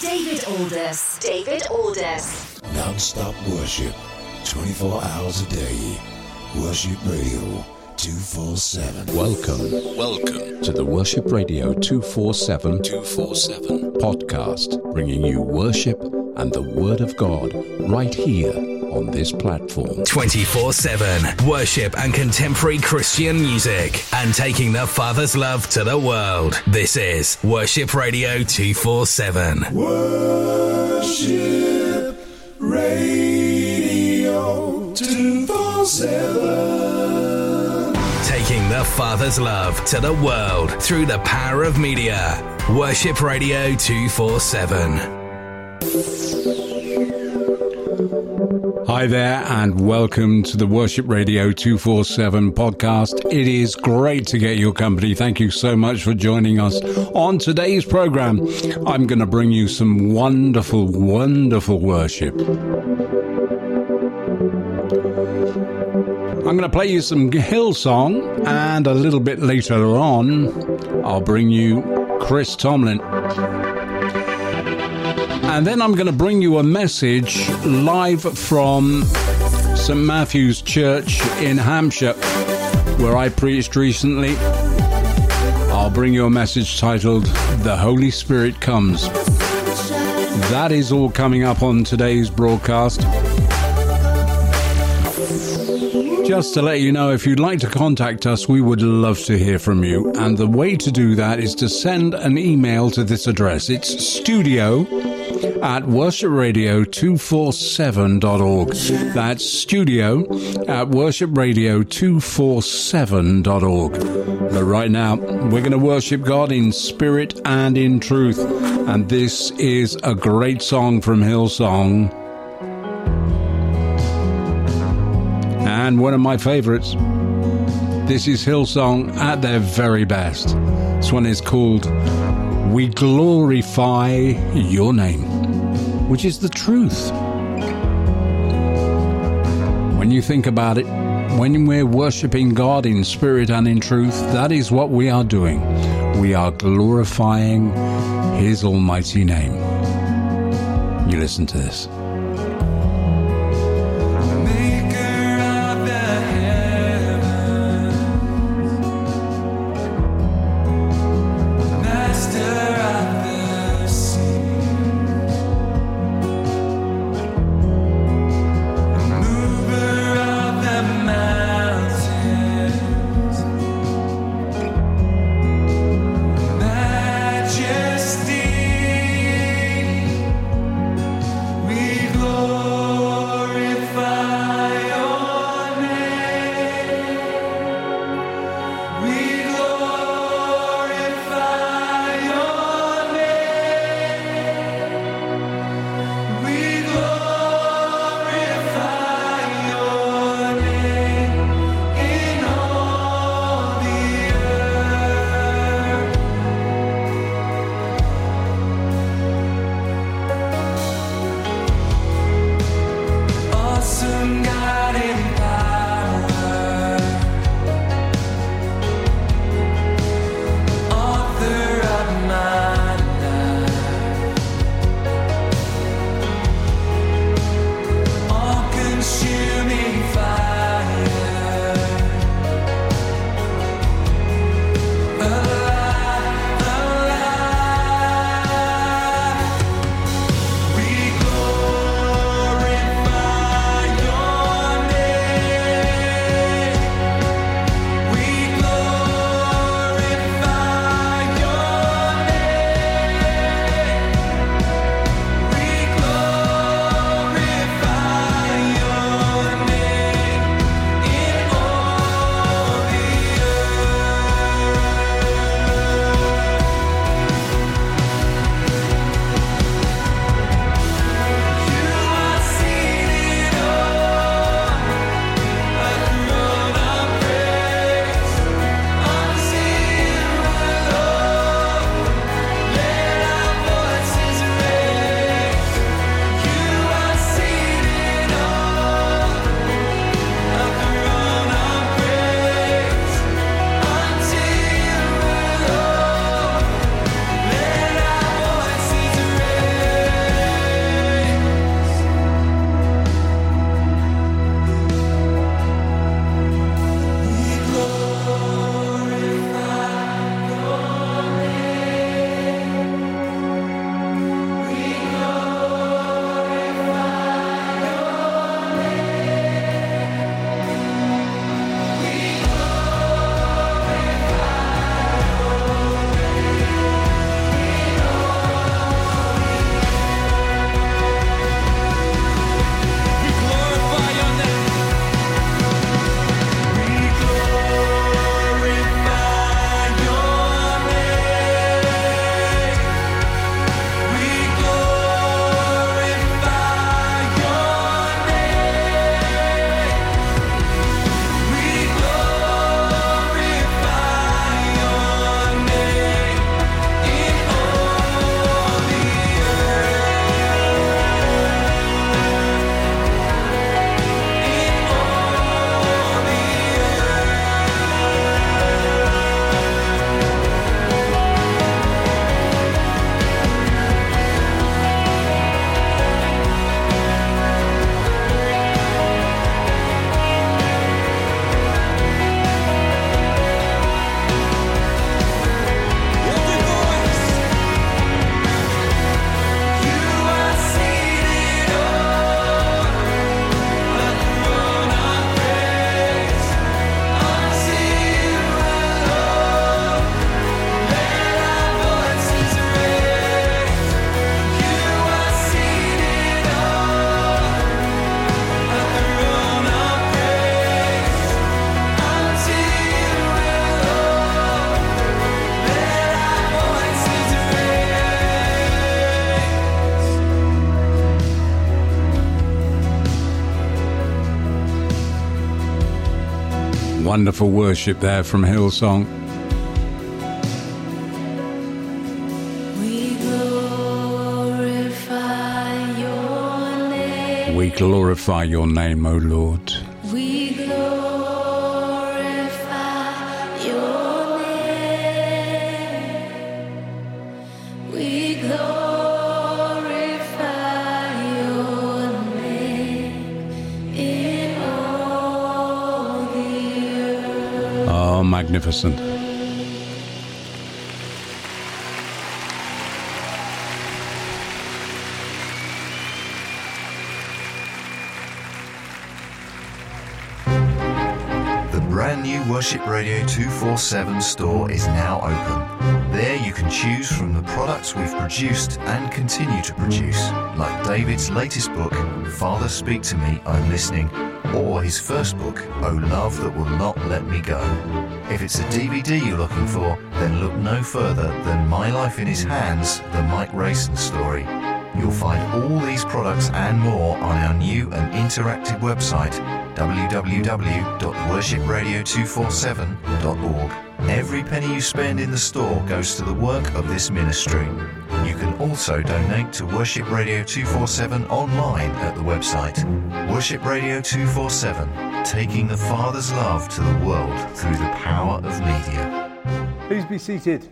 David Aldous. David Aldous. Non-stop worship, 24 hours a day. Worship Radio 247. Welcome, welcome to the Worship Radio 247 247 podcast, bringing you worship and the Word of God right here on this platform. 24 7 worship and contemporary Christian music and taking the Father's love to the world. This is Worship Radio 247. Worship Radio 247. Taking the Father's love to the world through the power of media. Worship Radio 247. Hi there, and welcome to the Worship Radio 247 podcast. It is great to get your company. Thank you so much for joining us. On today's program, I'm going to bring you some wonderful, wonderful worship. I'm going to play you some Hillsong, and a little bit later on, I'll bring you Chris Tomlin. And then I'm going to bring you a message live from St. Matthew's Church in Hampshire, where I preached recently. I'll bring you a message titled The Holy Spirit Comes. That is all coming up on today's broadcast. Just to let you know, if you'd like to contact us, we would love to hear from you. And the way to do that is to send an email to this address. It's studio at worshipradio247.org. That's studio at worshipradio247.org. But right now, we're going to worship God in spirit and in truth. And this is a great song from Hillsong. And one of my favorites. This is Hillsong at their very best. This one is called We Glorify Your Name, which is the truth. When you think about it, when we're worshiping God in spirit and in truth, that is what we are doing. We are glorifying His almighty name. You listen to this. Wonderful worship there from Hillsong. We glorify your name. We glorify your name, O Lord. Magnificent. The brand new Worship Radio 247 store is now open. There you can choose from the products we've produced and continue to produce, like David's latest book, Father Speak to Me, I'm Listening, or his first book, Oh Love That Will Not Let Me Go. If it's a DVD you're looking for, then look no further than My Life in His Hands, the Mike Rayson story. You'll find all these products and more on our new and interactive website, www.worshipradio247.org. Every penny you spend in the store goes to the work of this ministry. You can also donate to Worship Radio 247 online at the website. Worship Radio 247, taking the Father's love to the world through the power of media. Please be seated.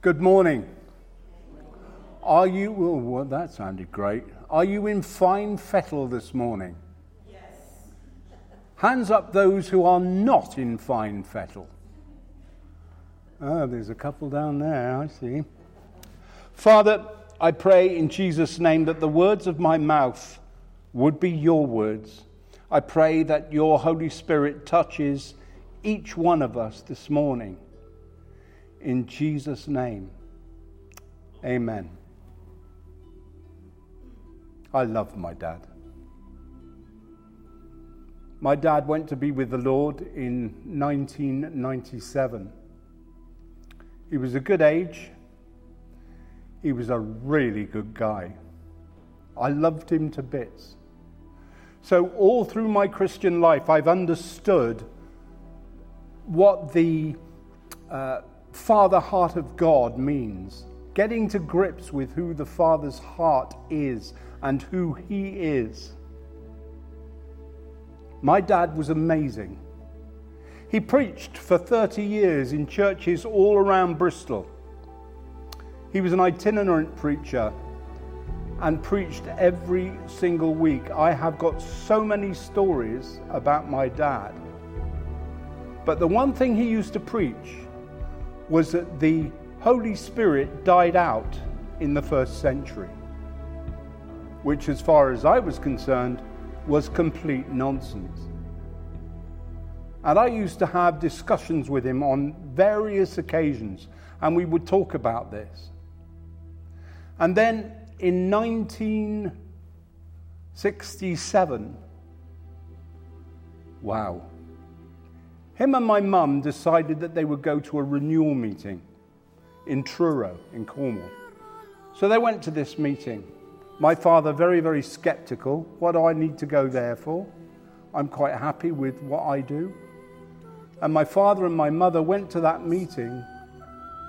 Good morning. Are you, oh, well, that sounded great. Are you in fine fettle this morning? Yes. Hands up those who are not in fine fettle. Oh, there's a couple down there, I see. Father, I pray in Jesus' name that the words of my mouth would be your words. I pray that your Holy Spirit touches each one of us this morning. In Jesus' name, amen. I love my dad. My dad went to be with the Lord in 1997. He was a good age. He was a really good guy. I loved him to bits. So, all through my Christian life, I've understood what the uh, Father heart of God means. Getting to grips with who the Father's heart is and who He is. My dad was amazing. He preached for 30 years in churches all around Bristol. He was an itinerant preacher and preached every single week. I have got so many stories about my dad. But the one thing he used to preach was that the Holy Spirit died out in the first century, which, as far as I was concerned, was complete nonsense. And I used to have discussions with him on various occasions, and we would talk about this. And then in 1967, wow, him and my mum decided that they would go to a renewal meeting in Truro, in Cornwall. So they went to this meeting. My father, very, very skeptical. What do I need to go there for? I'm quite happy with what I do. And my father and my mother went to that meeting,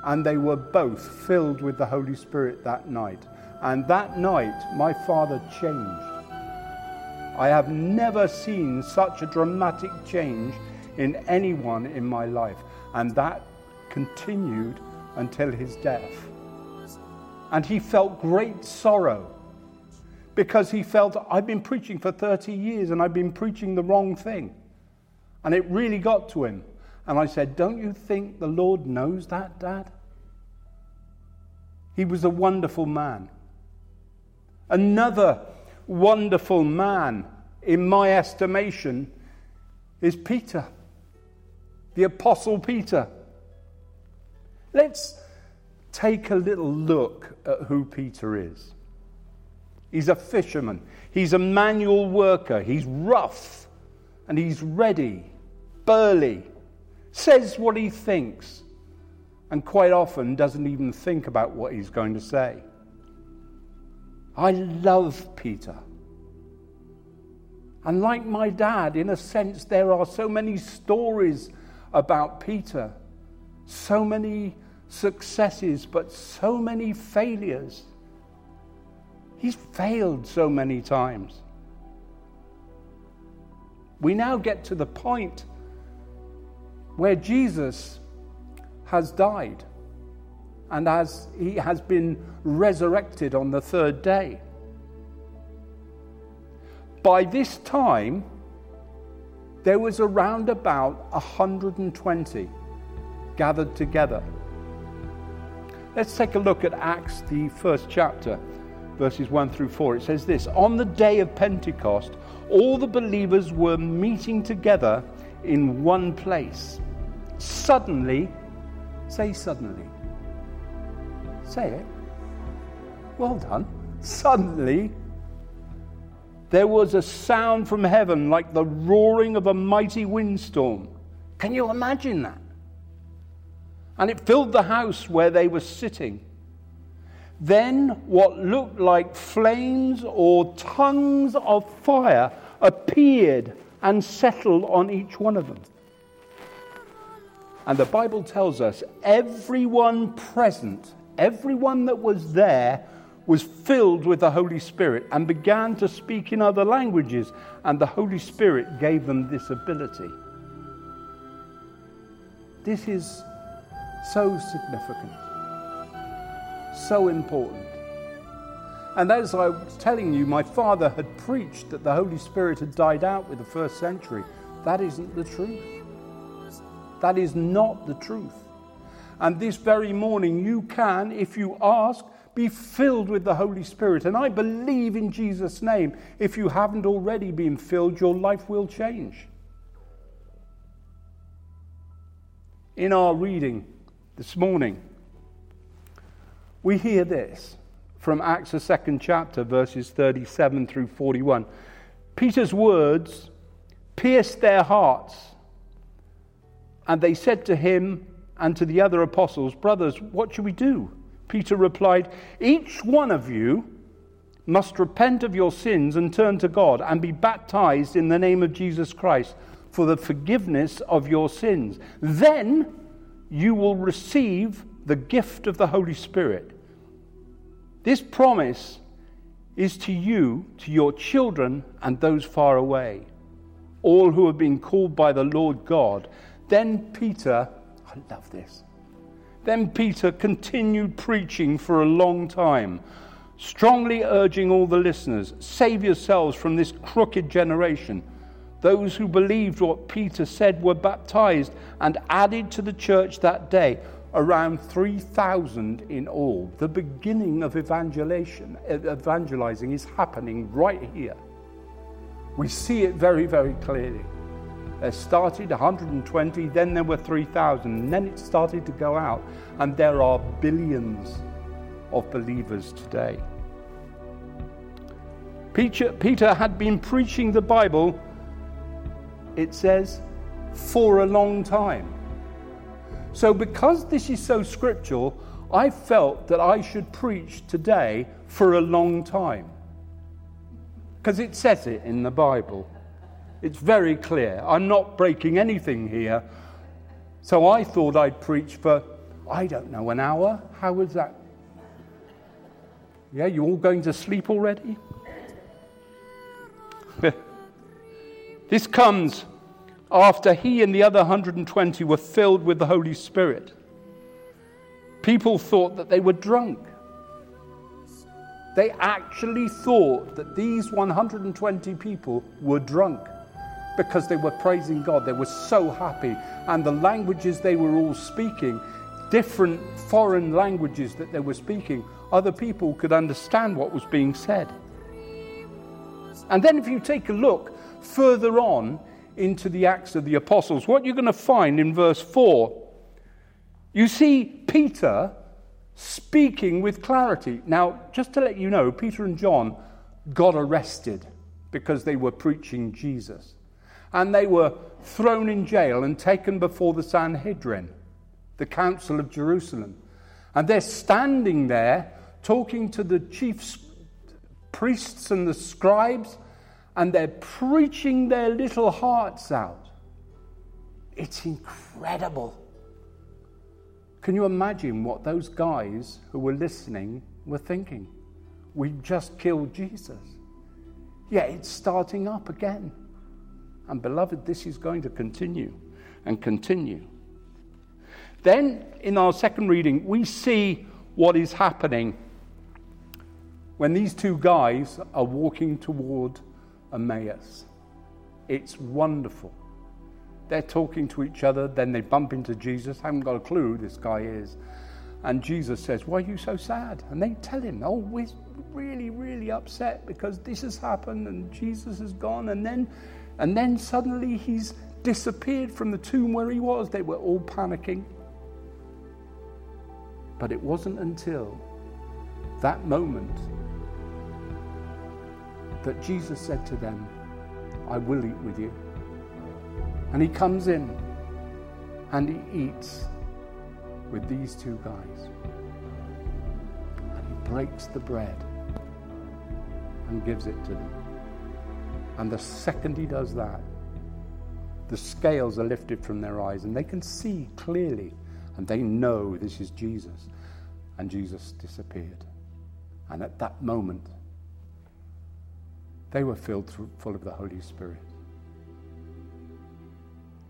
and they were both filled with the Holy Spirit that night. And that night, my father changed. I have never seen such a dramatic change in anyone in my life. And that continued until his death. And he felt great sorrow because he felt, I've been preaching for 30 years and I've been preaching the wrong thing. And it really got to him. And I said, Don't you think the Lord knows that, Dad? He was a wonderful man. Another wonderful man, in my estimation, is Peter, the Apostle Peter. Let's take a little look at who Peter is. He's a fisherman, he's a manual worker, he's rough, and he's ready, burly, says what he thinks, and quite often doesn't even think about what he's going to say. I love Peter. And like my dad, in a sense, there are so many stories about Peter, so many successes, but so many failures. He's failed so many times. We now get to the point where Jesus has died and as he has been resurrected on the third day. By this time, there was around about 120 gathered together. Let's take a look at Acts, the first chapter, verses 1 through 4. It says this On the day of Pentecost, all the believers were meeting together in one place. Suddenly, say suddenly. Say it. Well done. Suddenly, there was a sound from heaven like the roaring of a mighty windstorm. Can you imagine that? And it filled the house where they were sitting. Then what looked like flames or tongues of fire appeared and settled on each one of them. And the Bible tells us everyone present, everyone that was there, was filled with the Holy Spirit and began to speak in other languages, and the Holy Spirit gave them this ability. This is so significant, so important. And as I was telling you, my father had preached that the Holy Spirit had died out with the first century. That isn't the truth. That is not the truth. And this very morning, you can, if you ask, be filled with the Holy Spirit. And I believe in Jesus' name, if you haven't already been filled, your life will change. In our reading this morning, we hear this from Acts, the second chapter, verses 37 through 41. Peter's words pierced their hearts, and they said to him and to the other apostles, Brothers, what should we do? Peter replied, Each one of you must repent of your sins and turn to God and be baptized in the name of Jesus Christ for the forgiveness of your sins. Then you will receive the gift of the Holy Spirit. This promise is to you, to your children, and those far away, all who have been called by the Lord God. Then Peter, I love this. Then Peter continued preaching for a long time, strongly urging all the listeners save yourselves from this crooked generation. Those who believed what Peter said were baptized and added to the church that day, around 3,000 in all. The beginning of evangelization, eh, evangelizing is happening right here. We see it very, very clearly. There started 120, then there were 3,000, and then it started to go out, and there are billions of believers today. Peter, Peter had been preaching the Bible, it says, for a long time. So, because this is so scriptural, I felt that I should preach today for a long time. Because it says it in the Bible. It's very clear. I'm not breaking anything here. So I thought I'd preach for, I don't know, an hour. How was that? Yeah, you all going to sleep already? this comes after he and the other 120 were filled with the Holy Spirit. People thought that they were drunk. They actually thought that these 120 people were drunk because they were praising God. They were so happy. And the languages they were all speaking, different foreign languages that they were speaking, other people could understand what was being said. And then, if you take a look further on into the Acts of the Apostles, what you're going to find in verse 4, you see Peter speaking with clarity. Now, just to let you know, Peter and John got arrested because they were preaching Jesus and they were thrown in jail and taken before the Sanhedrin, the Council of Jerusalem. And they're standing there talking to the chief priests and the scribes, and they're preaching their little hearts out. It's incredible. Can you imagine what those guys who were listening were thinking? We just killed Jesus. Yet it's starting up again. And beloved, this is going to continue and continue. Then, in our second reading, we see what is happening when these two guys are walking toward Emmaus. It's wonderful. They're talking to each other, then they bump into Jesus, I haven't got a clue who this guy is. And Jesus says, Why are you so sad? And they tell him, Oh, we're really, really upset because this has happened and Jesus is gone. And then, and then suddenly he's disappeared from the tomb where he was. They were all panicking. But it wasn't until that moment that Jesus said to them, I will eat with you. And he comes in and he eats with these two guys. And he breaks the bread and gives it to them. And the second he does that, the scales are lifted from their eyes and they can see clearly and they know this is Jesus. And Jesus disappeared. And at that moment, they were filled full of the Holy Spirit.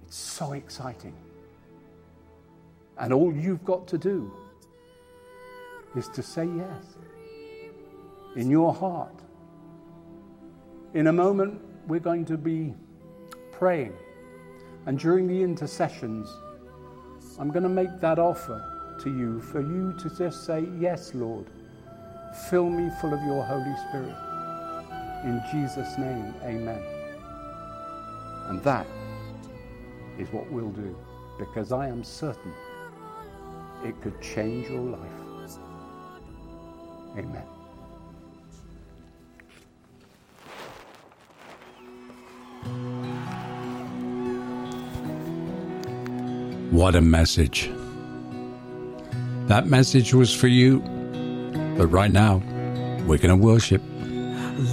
It's so exciting. And all you've got to do is to say yes in your heart. In a moment, we're going to be praying. And during the intercessions, I'm going to make that offer to you for you to just say, Yes, Lord, fill me full of your Holy Spirit. In Jesus' name, amen. And that is what we'll do because I am certain it could change your life. Amen. What a message. That message was for you. But right now, we're going to worship.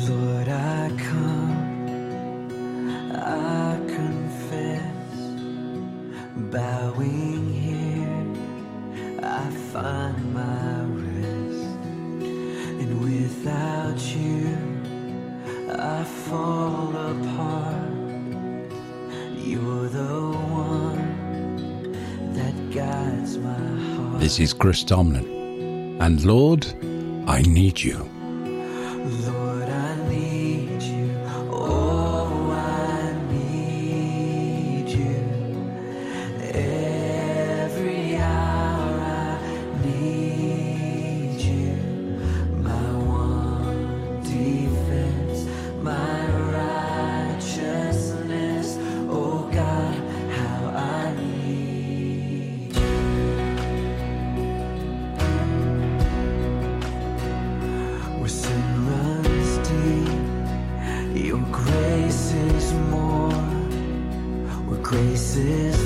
Lord, I come, I confess, bowing here, I find my rest, and without you, I fall apart. You're the This is Chris Tomlin. And Lord, I need you. Where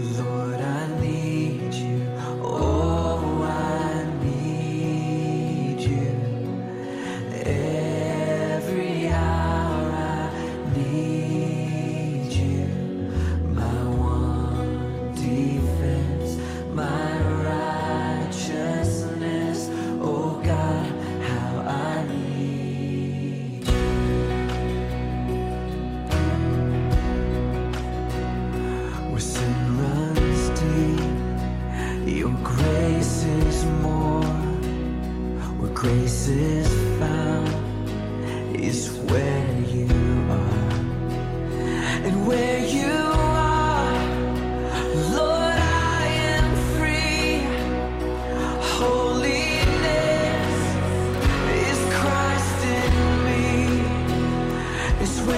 Lord.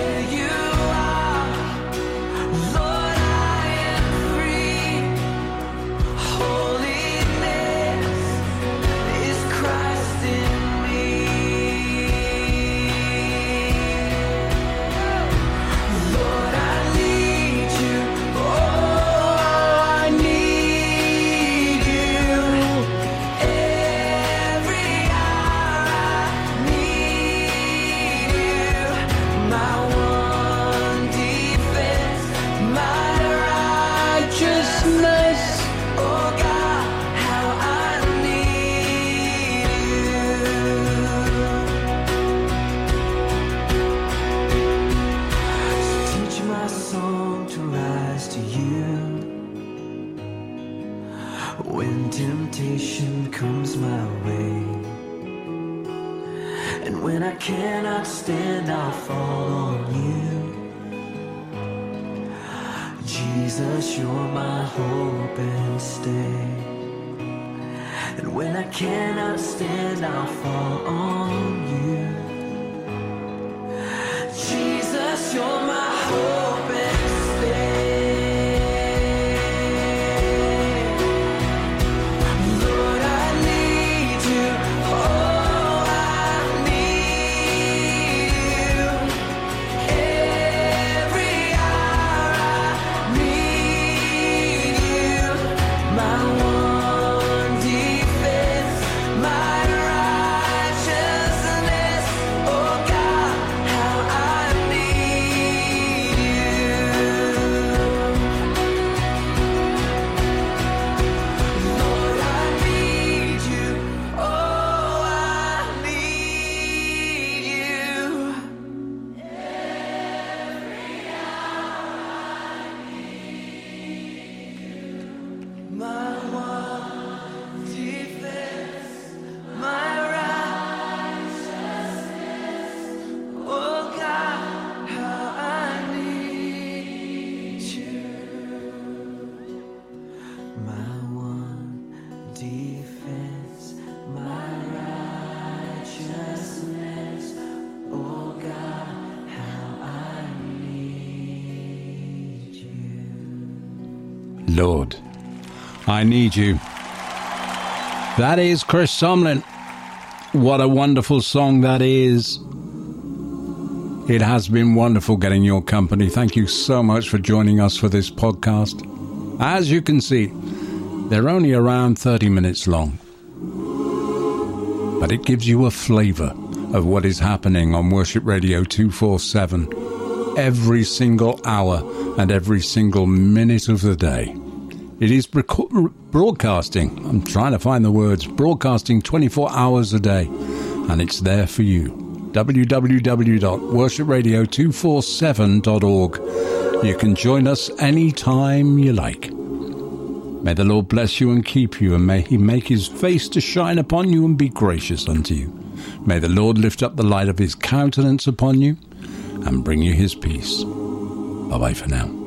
you. And when I cannot stand, I'll fall on you. Jesus, you're my hope and stay. And when I cannot stand, I'll fall on you. Jesus, you're my Lord, I need you. That is Chris Tomlin. What a wonderful song that is. It has been wonderful getting your company. Thank you so much for joining us for this podcast. As you can see, they're only around 30 minutes long. But it gives you a flavour of what is happening on Worship Radio 247 every single hour and every single minute of the day. It is broadcasting, I'm trying to find the words, broadcasting 24 hours a day, and it's there for you. www.worshipradio247.org. You can join us anytime you like. May the Lord bless you and keep you, and may he make his face to shine upon you and be gracious unto you. May the Lord lift up the light of his countenance upon you and bring you his peace. Bye bye for now.